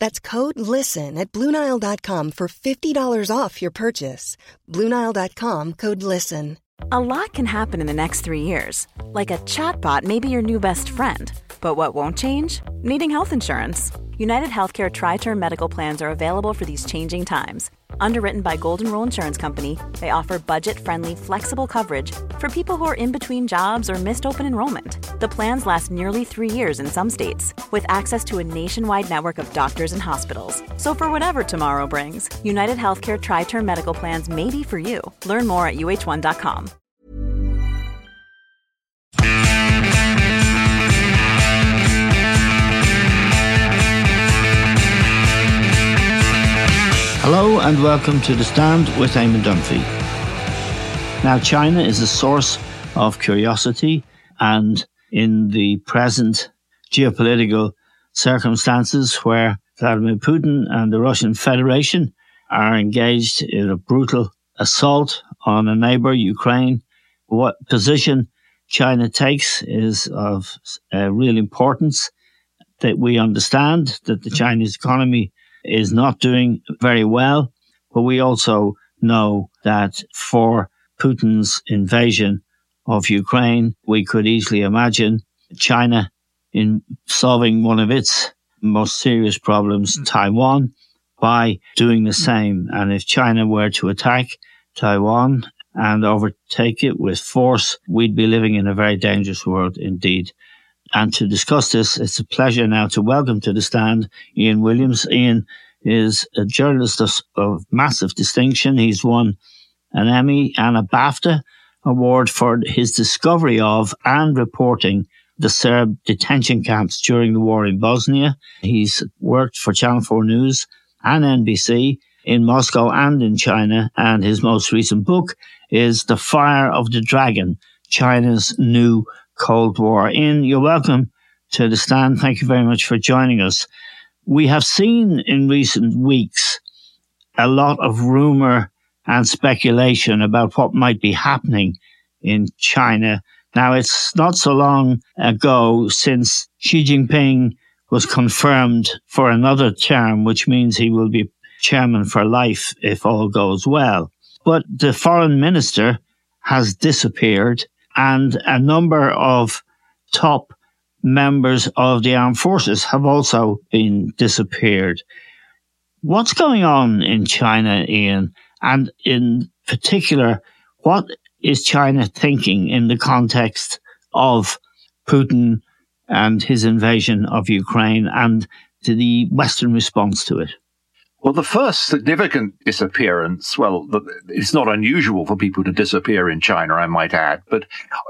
That's code LISTEN at Bluenile.com for $50 off your purchase. Bluenile.com code LISTEN. A lot can happen in the next three years. Like a chatbot may be your new best friend. But what won't change? Needing health insurance. United Healthcare Tri Term Medical Plans are available for these changing times. Underwritten by Golden Rule Insurance Company, they offer budget friendly, flexible coverage for people who are in between jobs or missed open enrollment. The plans last nearly three years in some states, with access to a nationwide network of doctors and hospitals. So, for whatever tomorrow brings, United Healthcare Tri Term Medical Plans may be for you. Learn more at uh1.com. Hello and welcome to The Stand with Eamon Dunphy. Now, China is a source of curiosity, and in the present geopolitical circumstances where Vladimir Putin and the Russian Federation are engaged in a brutal assault on a neighbor, Ukraine, what position China takes is of uh, real importance that we understand that the Chinese economy is not doing very well. But we also know that for Putin's invasion of Ukraine, we could easily imagine China in solving one of its most serious problems, Taiwan, by doing the same. And if China were to attack Taiwan and overtake it with force, we'd be living in a very dangerous world indeed. And to discuss this, it's a pleasure now to welcome to the stand Ian Williams. Ian is a journalist of, of massive distinction. He's won an Emmy and a BAFTA award for his discovery of and reporting the Serb detention camps during the war in Bosnia. He's worked for Channel 4 News and NBC in Moscow and in China. And his most recent book is The Fire of the Dragon, China's New Cold War. Ian you're welcome to the stand. Thank you very much for joining us. We have seen in recent weeks a lot of rumor and speculation about what might be happening in China. Now, it's not so long ago since Xi Jinping was confirmed for another term, which means he will be chairman for life if all goes well. But the foreign minister has disappeared and a number of top members of the armed forces have also been disappeared. What's going on in China, Ian? And in particular, what is China thinking in the context of Putin and his invasion of Ukraine and to the Western response to it? Well, the first significant disappearance, well, it's not unusual for people to disappear in China, I might add, but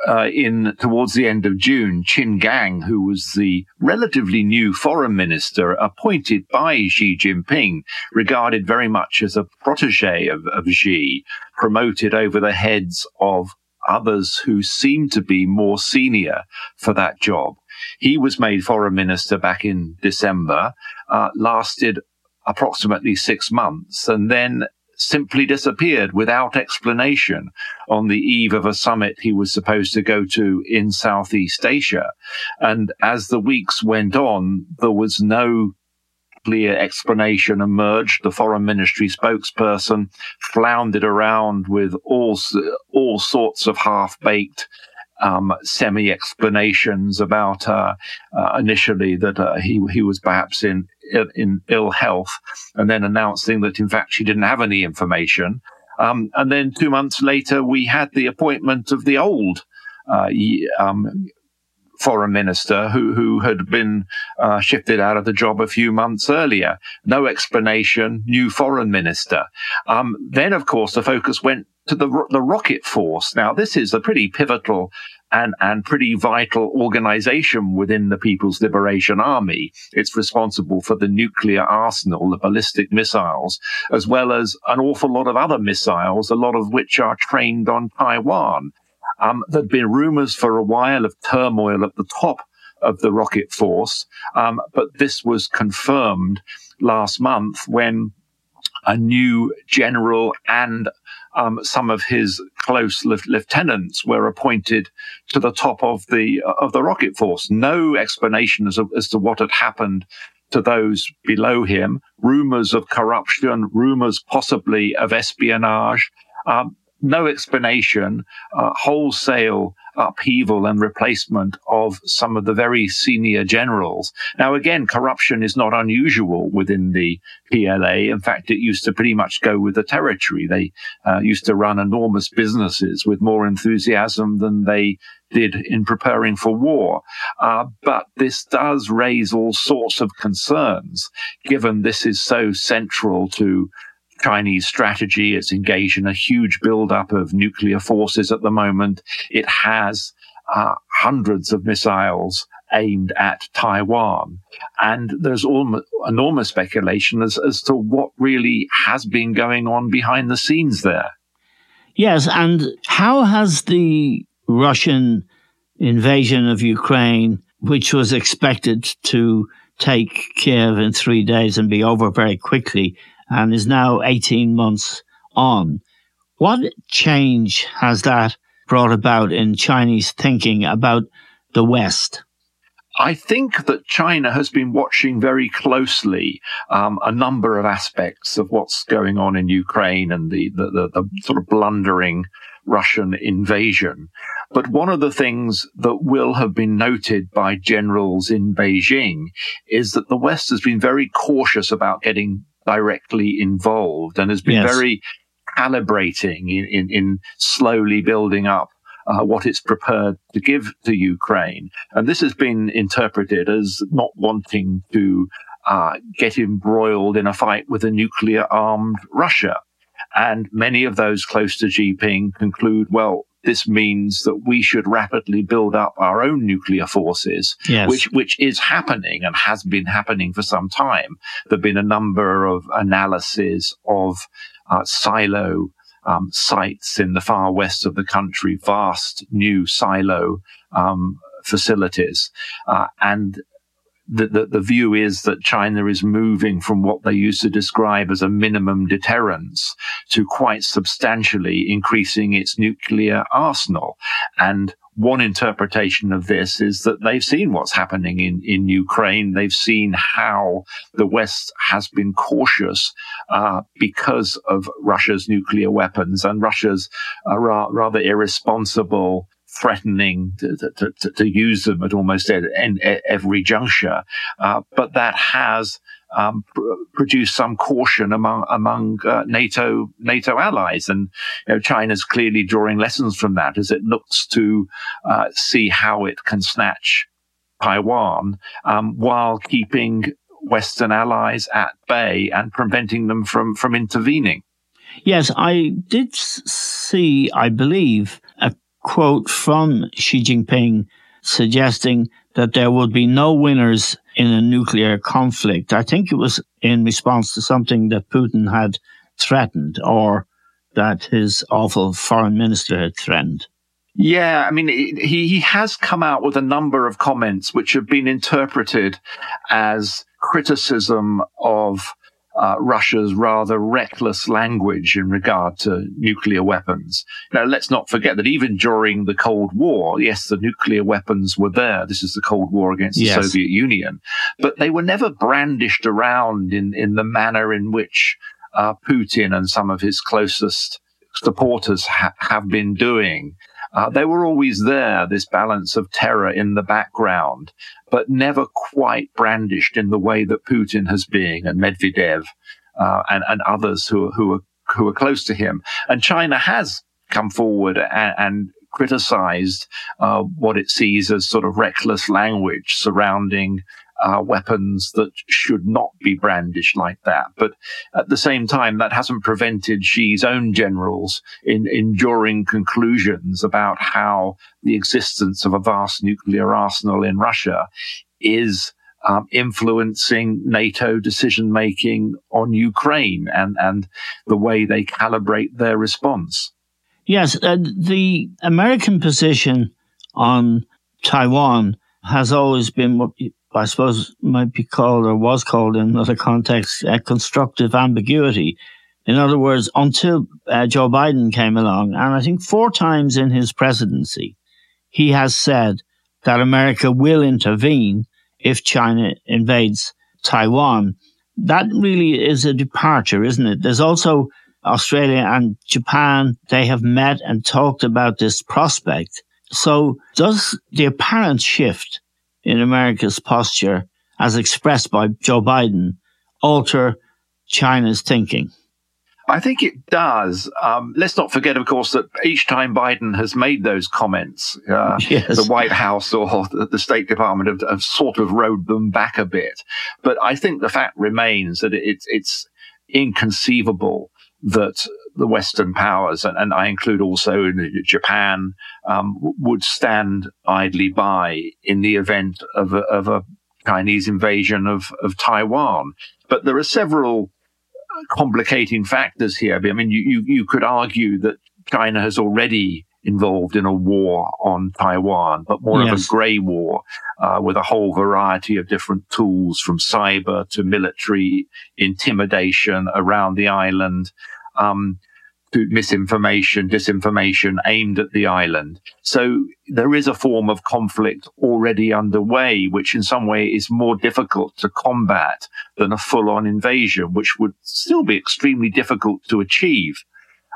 uh, in towards the end of June, Qin Gang, who was the relatively new foreign minister appointed by Xi Jinping, regarded very much as a protege of, of Xi, promoted over the heads of others who seemed to be more senior for that job. He was made foreign minister back in December, uh, lasted approximately six months and then simply disappeared without explanation on the eve of a summit he was supposed to go to in Southeast Asia. And as the weeks went on, there was no clear explanation emerged. The foreign ministry spokesperson floundered around with all, all sorts of half baked um, semi explanations about uh, uh, initially that uh, he he was perhaps in in ill health, and then announcing that in fact she didn't have any information. Um, and then two months later, we had the appointment of the old uh, um, foreign minister who who had been uh, shifted out of the job a few months earlier. No explanation. New foreign minister. Um, then, of course, the focus went to the the rocket force. Now, this is a pretty pivotal and, and pretty vital organization within the People's Liberation Army. It's responsible for the nuclear arsenal, the ballistic missiles, as well as an awful lot of other missiles, a lot of which are trained on Taiwan. Um, there'd been rumors for a while of turmoil at the top of the rocket force, um, but this was confirmed last month when a new general and um, some of his close lieutenants were appointed to the top of the of the rocket force. No explanation as, as to what had happened to those below him. Rumors of corruption, rumors possibly of espionage. Um, no explanation, uh, wholesale upheaval and replacement of some of the very senior generals. Now, again, corruption is not unusual within the PLA. In fact, it used to pretty much go with the territory. They uh, used to run enormous businesses with more enthusiasm than they did in preparing for war. Uh, but this does raise all sorts of concerns, given this is so central to Chinese strategy. It's engaged in a huge buildup of nuclear forces at the moment. It has uh, hundreds of missiles aimed at Taiwan. And there's almost enormous speculation as, as to what really has been going on behind the scenes there. Yes. And how has the Russian invasion of Ukraine, which was expected to take Kiev in three days and be over very quickly, and is now 18 months on. What change has that brought about in Chinese thinking about the West? I think that China has been watching very closely um, a number of aspects of what's going on in Ukraine and the, the, the, the, sort of blundering Russian invasion. But one of the things that will have been noted by generals in Beijing is that the West has been very cautious about getting directly involved and has been yes. very calibrating in, in, in slowly building up uh, what it's prepared to give to Ukraine. And this has been interpreted as not wanting to uh, get embroiled in a fight with a nuclear armed Russia. And many of those close to Xi Jinping conclude, well, this means that we should rapidly build up our own nuclear forces, yes. which, which is happening and has been happening for some time. There have been a number of analyses of uh, silo um, sites in the far west of the country, vast new silo um, facilities. Uh, and the, the, the, view is that China is moving from what they used to describe as a minimum deterrence to quite substantially increasing its nuclear arsenal. And one interpretation of this is that they've seen what's happening in, in Ukraine. They've seen how the West has been cautious uh, because of Russia's nuclear weapons and Russia's uh, ra- rather irresponsible threatening to, to, to, to use them at almost every juncture. Uh, but that has um, pr- produced some caution among among uh, NATO NATO allies, and you know, China's clearly drawing lessons from that as it looks to uh, see how it can snatch Taiwan um, while keeping Western allies at bay and preventing them from from intervening. Yes, I did see, I believe, quote from Xi Jinping suggesting that there would be no winners in a nuclear conflict. I think it was in response to something that Putin had threatened or that his awful foreign minister had threatened. Yeah, I mean, he, he has come out with a number of comments which have been interpreted as criticism of uh, Russia's rather reckless language in regard to nuclear weapons. Now, let's not forget that even during the Cold War, yes, the nuclear weapons were there. This is the Cold War against the yes. Soviet Union, but they were never brandished around in, in the manner in which uh, Putin and some of his closest supporters ha- have been doing. Uh, they were always there, this balance of terror in the background, but never quite brandished in the way that Putin has been and Medvedev uh, and, and others who, who, are, who are close to him. And China has come forward and, and criticized uh, what it sees as sort of reckless language surrounding uh, weapons that should not be brandished like that. But at the same time, that hasn't prevented Xi's own generals in enduring conclusions about how the existence of a vast nuclear arsenal in Russia is um, influencing NATO decision making on Ukraine and, and the way they calibrate their response. Yes, uh, the American position on Taiwan has always been what I suppose might be called or was called in other contexts a constructive ambiguity. In other words, until uh, Joe Biden came along, and I think four times in his presidency, he has said that America will intervene if China invades Taiwan. That really is a departure, isn't it? There's also Australia and Japan. They have met and talked about this prospect. So does the apparent shift in America's posture as expressed by Joe Biden alter China's thinking? I think it does. Um, let's not forget, of course, that each time Biden has made those comments, uh, yes. the White House or the State Department have, have, sort of rode them back a bit. But I think the fact remains that it's it's inconceivable that the Western powers, and, and I include also Japan, um, would stand idly by in the event of a, of a Chinese invasion of, of Taiwan. But there are several complicating factors here. I mean, you, you, you could argue that China has already involved in a war on Taiwan, but more yes. of a grey war uh, with a whole variety of different tools from cyber to military intimidation around the island. Um, misinformation, disinformation aimed at the island. So there is a form of conflict already underway, which in some way is more difficult to combat than a full on invasion, which would still be extremely difficult to achieve.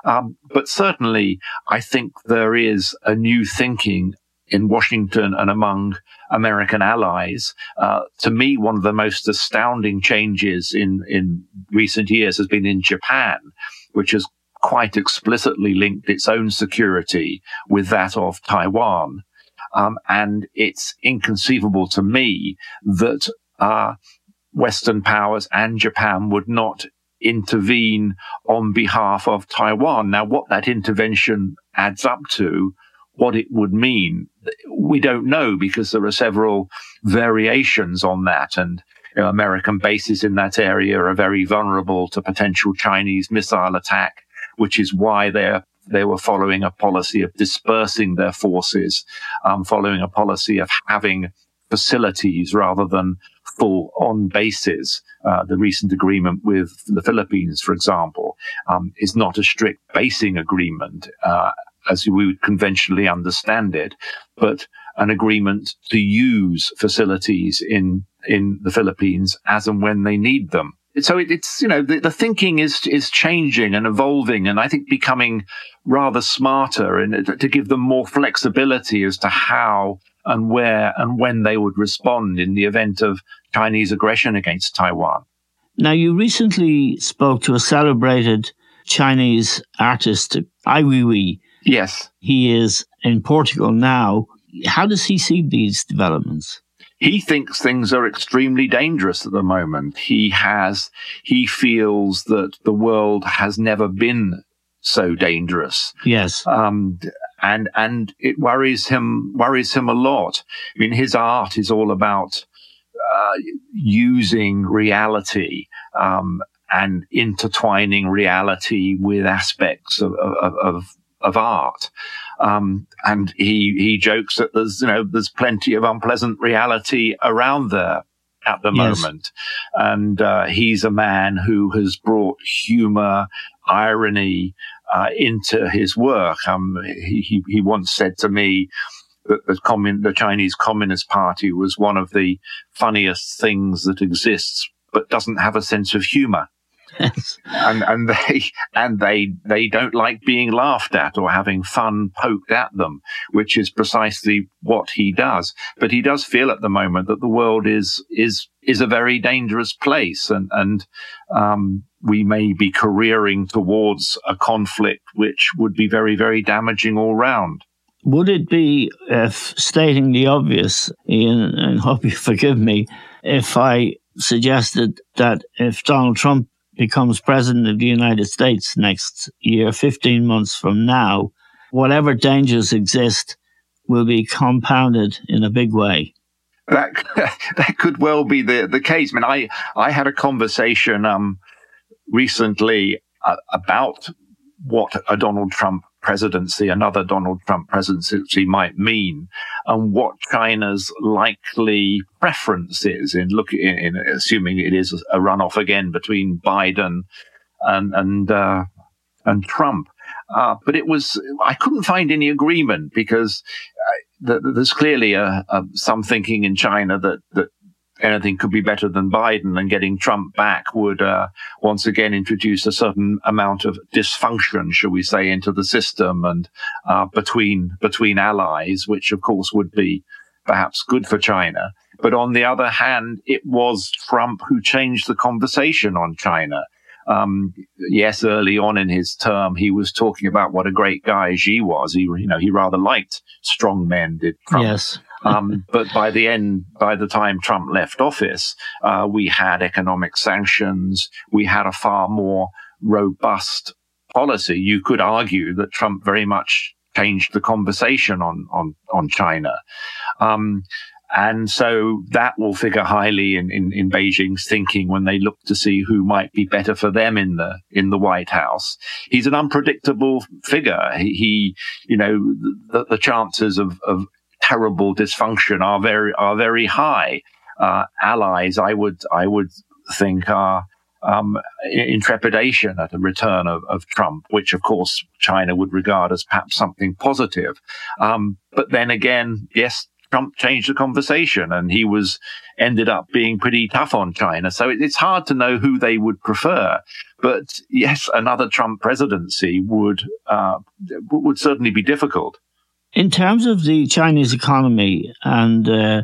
Um, but certainly, I think there is a new thinking in Washington and among American allies. Uh, to me, one of the most astounding changes in, in recent years has been in Japan, which has quite explicitly linked its own security with that of Taiwan. Um, and it's inconceivable to me that uh, Western powers and Japan would not intervene on behalf of Taiwan. Now, what that intervention adds up to, what it would mean, we don't know because there are several variations on that. And you know, American bases in that area are very vulnerable to potential Chinese missile attack which is why they they were following a policy of dispersing their forces, um, following a policy of having facilities rather than full on bases. Uh, the recent agreement with the Philippines, for example, um, is not a strict basing agreement uh, as we would conventionally understand it, but an agreement to use facilities in in the Philippines as and when they need them so it, it's you know the, the, thinking is is changing and evolving, and I think becoming rather smarter and to give them more flexibility as to how and where and when they would respond in the event of Chinese aggression against Taiwan. Now, you recently spoke to a celebrated Chinese artist, Ai Weiwei. Yes, he is in Portugal now. How does he see these developments? He thinks things are extremely dangerous at the moment. He has, he feels that the world has never been so dangerous. Yes. Um, and, and it worries him, worries him a lot. I mean, his art is all about, uh, using reality, um, and intertwining reality with aspects of, of, of, of art. Um, and he, he jokes that there's, you know, there's plenty of unpleasant reality around there at the yes. moment. And, uh, he's a man who has brought humor, irony, uh, into his work. Um, he, he, he once said to me, that the, commun- the Chinese Communist Party was one of the funniest things that exists, but doesn't have a sense of humor. And and they and they they don't like being laughed at or having fun poked at them, which is precisely what he does. But he does feel at the moment that the world is is is a very dangerous place, and and um, we may be careering towards a conflict which would be very very damaging all round. Would it be, uh, stating the obvious, Ian, and hope you forgive me, if I suggested that if Donald Trump becomes president of the United States next year, 15 months from now, whatever dangers exist will be compounded in a big way. That that could well be the, the case. I mean, I, I had a conversation um, recently uh, about what a Donald Trump presidency, another Donald Trump presidency might mean, and what China's likely preference is in looking in, in assuming it is a runoff again between Biden and and uh, and Trump. Uh, but it was I couldn't find any agreement because uh, there's clearly a, a, some thinking in China that that anything could be better than Biden, and getting Trump back would uh, once again introduce a certain amount of dysfunction, shall we say, into the system and uh, between between allies, which of course would be perhaps good for China. But on the other hand, it was Trump who changed the conversation on China. Um, yes, early on in his term, he was talking about what a great guy Xi was. He, you know, he rather liked strong men, did Trump. Yes. Um, but by the end, by the time Trump left office, uh, we had economic sanctions. We had a far more robust policy. You could argue that Trump very much changed the conversation on on on China. Um, and so that will figure highly in, in, in, Beijing's thinking when they look to see who might be better for them in the, in the White House. He's an unpredictable figure. He, he you know, the, the chances of, of terrible dysfunction are very, are very high. Uh, allies, I would, I would think are, um, at a return of, of, Trump, which of course China would regard as perhaps something positive. Um, but then again, yes, Trump changed the conversation and he was ended up being pretty tough on China. So it, it's hard to know who they would prefer. But yes, another Trump presidency would uh, would certainly be difficult. In terms of the Chinese economy and uh,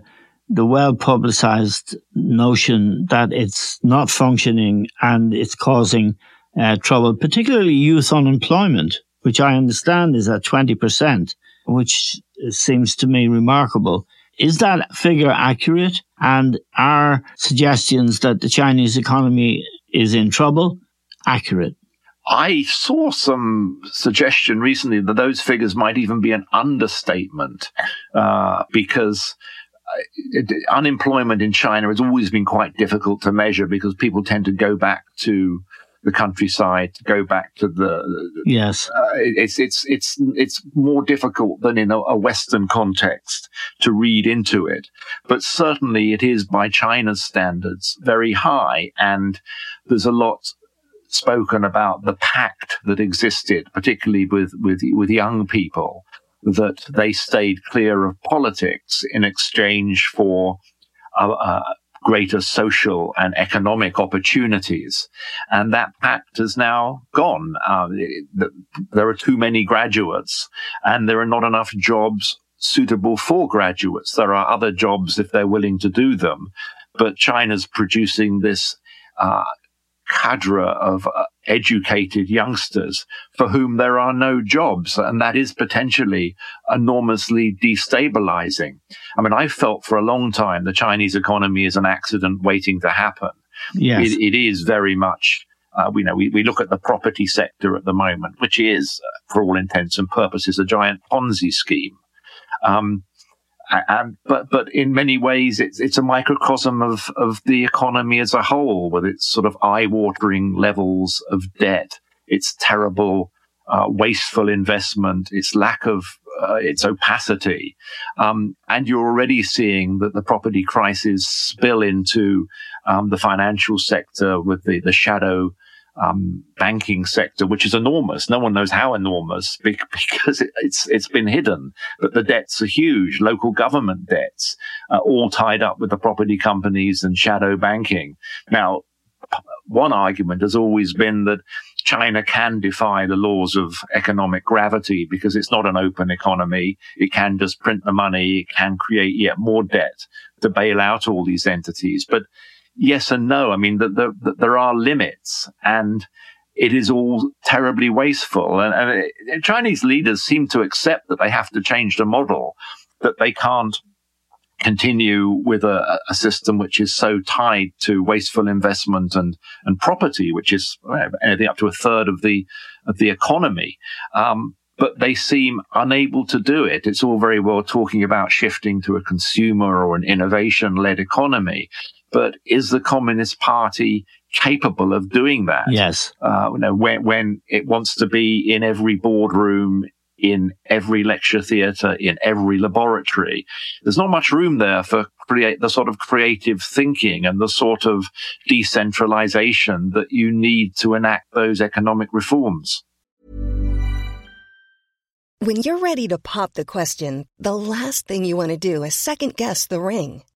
the well publicized notion that it's not functioning and it's causing uh, trouble, particularly youth unemployment, which I understand is at 20%, which seems to me remarkable. Is that figure accurate? And are suggestions that the Chinese economy is in trouble accurate? I saw some suggestion recently that those figures might even be an understatement uh, because uh, unemployment in China has always been quite difficult to measure because people tend to go back to the countryside to go back to the yes. uh, it's it's it's it's more difficult than in a, a, western context to read into it. But certainly it is by china's standards very high and there's a lot spoken about the pact that existed particularly with with with young people that they stayed clear of politics in exchange for a, a, greater social and economic opportunities. And that pact has now gone. Uh, there are too many graduates and there are not enough jobs suitable for graduates. There are other jobs if they're willing to do them. But China's producing this uh, cadre of uh, educated youngsters for whom there are no jobs. And that is potentially enormously destabilizing. I mean, I felt for a long time the Chinese economy is an accident waiting to happen. Yes. it, it is very much. Uh, we know we, we look at the property sector at the moment, which is, uh, for all intents and purposes, a giant Ponzi scheme. Um, and, but but in many ways it's it's a microcosm of of the economy as a whole with its sort of eye-watering levels of debt its terrible uh, wasteful investment its lack of uh, its opacity. Um, and you're already seeing that the property crisis spill into um, the financial sector with the the shadow um, banking sector, which is enormous. No one knows how enormous because it, it's it's been hidden. But the debts are huge. Local government debts, uh, all tied up with the property companies and shadow banking. Now, one argument has always been that China can defy the laws of economic gravity because it's not an open economy. It can just print the money. It can create yet more debt to bail out all these entities. But yes and no. I mean, the, the, the, there are limits and it is all terribly wasteful. And, and it, Chinese leaders seem to accept that they have to change the model, that they can't continue with a, a, system which is so tied to wasteful investment and, and property, which is anything up to a third of the, of the economy. Um, but they seem unable to do it. It's all very well talking about shifting to a consumer or an innovation led economy. But is the Communist Party capable of doing that? Yes. Uh, you know, when, when it wants to be in every boardroom, in every lecture theatre, in every laboratory. There's not much room there for create the sort of creative thinking and the sort of decentralization that you need to enact those economic reforms. When you're ready to pop the question, the last thing you want to do is second guess the ring.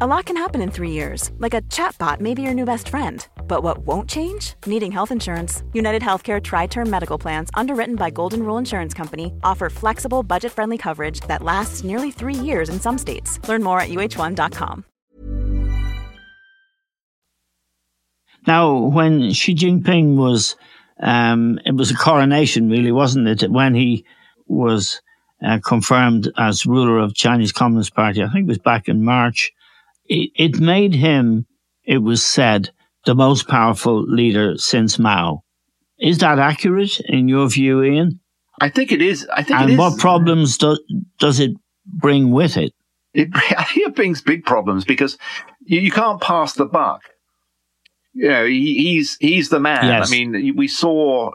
A lot can happen in 3 years. Like a chatbot may be your new best friend. But what won't change? Needing health insurance. United Healthcare tri-term medical plans underwritten by Golden Rule Insurance Company offer flexible, budget-friendly coverage that lasts nearly 3 years in some states. Learn more at uh1.com. Now, when Xi Jinping was, um, it was a coronation, really, wasn't it? When he was uh, confirmed as ruler of Chinese Communist Party, I think it was back in March. It, it made him, it was said, the most powerful leader since Mao. Is that accurate in your view, Ian? I think it is. I think and what problems do, does it bring with it? It, I think it brings big problems because you, you can't pass the buck you know, he, he's he's the man. Yes. I mean, we saw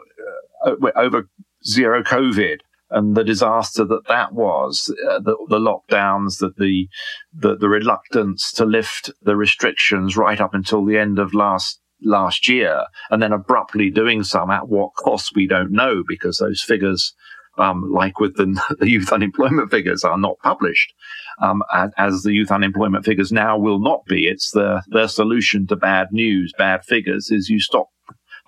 uh, over zero COVID and the disaster that that was, uh, the, the, lockdowns, that the, the the reluctance to lift the restrictions right up until the end of last last year, and then abruptly doing some at what cost we don't know because those figures, um, like with the, the youth unemployment figures, are not published um, as, the youth unemployment figures now will not be. It's the their solution to bad news, bad figures, is you stop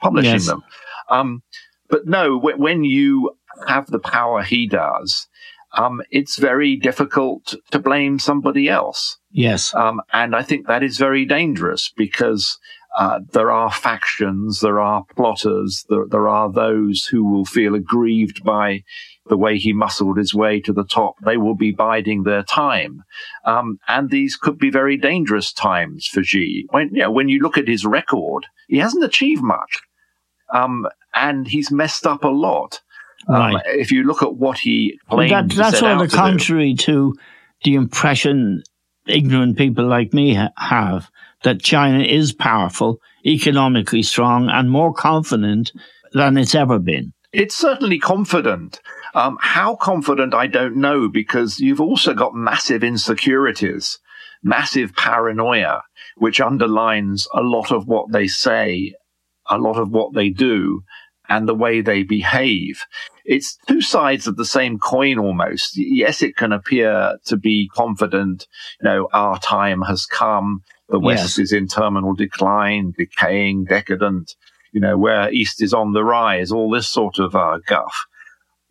publishing yes. them. Um, but no, when you have the power he does, um, it's very difficult to blame somebody else. Yes. Um, and I think that is very dangerous because uh, there are factions, there are plotters, there, there, are those who will feel aggrieved by the way he muscled his way to the top. They will be biding their time. Um, and these could be very dangerous times for Xi. When, you know, when you look at his record, he hasn't achieved much. Um, and he's messed up a lot. Um, right. If you look at what he claimed, that, that's all the contrary to the impression ignorant people like me ha- have that China is powerful, economically strong, and more confident than it's ever been. It's certainly confident. Um, how confident, I don't know, because you've also got massive insecurities, massive paranoia, which underlines a lot of what they say, a lot of what they do, and the way they behave. It's two sides of the same coin almost. Yes, it can appear to be confident, you know, our time has come. The West yes. is in terminal decline, decaying, decadent, you know, where East is on the rise, all this sort of uh, guff.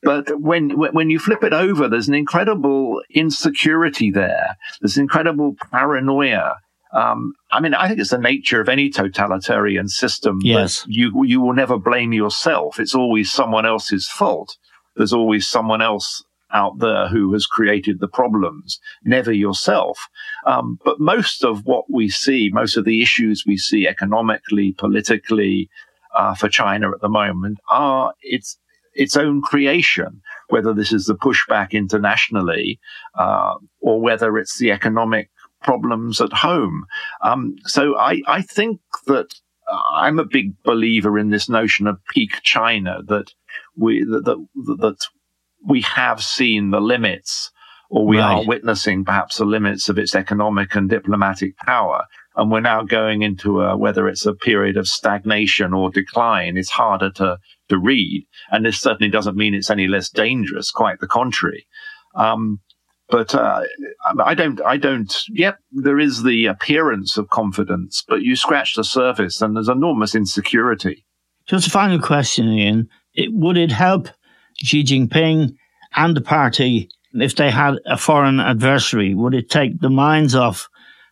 But when when you flip it over, there's an incredible insecurity there. There's incredible paranoia. Um, I mean, I think it's the nature of any totalitarian system. Yes. you you will never blame yourself. It's always someone else's fault. There's always someone else out there who has created the problems, never yourself. Um, but most of what we see, most of the issues we see economically, politically, uh, for China at the moment are its its own creation. Whether this is the pushback internationally, uh, or whether it's the economic problems at home. Um, so I, I think that I'm a big believer in this notion of peak China that we that that, that we have seen the limits or we right. are witnessing perhaps the limits of its economic and diplomatic power. And we're now going into a, whether it's a period of stagnation or decline, it's harder to, to read. And this certainly doesn't mean it's any less dangerous, quite the contrary. Um, but uh, I don't, I don't, yep, there is the appearance of confidence, but you scratch the surface and there's enormous insecurity. Just a final question, Ian. It, would it help Xi Jinping and the party if they had a foreign adversary? Would it take the minds off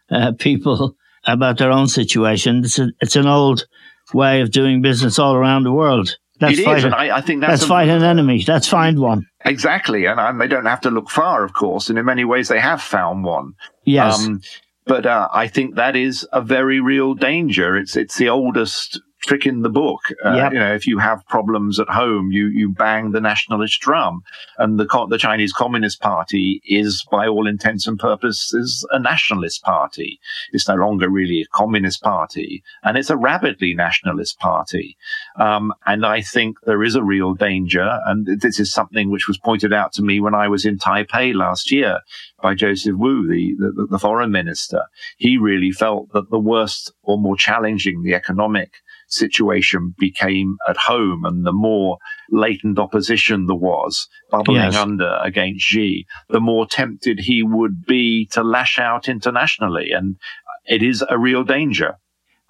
uh, people about their own situation? It's, a, it's an old way of doing business all around the world. That's it is, and I, I, think that's, that's a, fight an enemy. That's find one. Exactly, and, and, they don't have to look far, of course. And in many ways, they have found one. Yes, um, but uh, I think that is a very real danger. It's it's the oldest trick in the book. Uh, yep. You know, if you have problems at home, you you bang the nationalist drum, and the the Chinese Communist Party is, by all intents and purposes, a nationalist party. It's no longer really a communist party, and it's a rabidly nationalist party. Um, and I think there is a real danger, and this is something which was pointed out to me when I was in Taipei last year by Joseph Wu, the, the, the foreign minister. He really felt that the worst or more challenging the economic situation became at home and the more latent opposition there was bubbling yes. under against Xi, the more tempted he would be to lash out internationally. And it is a real danger.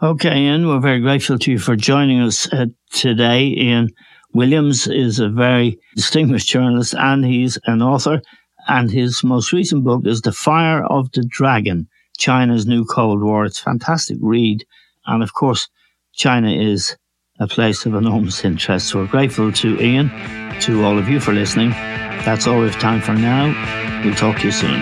Okay, Ian, we're very grateful to you for joining us uh, today. Ian Williams is a very distinguished journalist and he's an author. And his most recent book is The Fire of the Dragon China's New Cold War. It's a fantastic read. And of course, China is a place of enormous interest. So we're grateful to Ian, to all of you for listening. That's all we have time for now. We'll talk to you soon.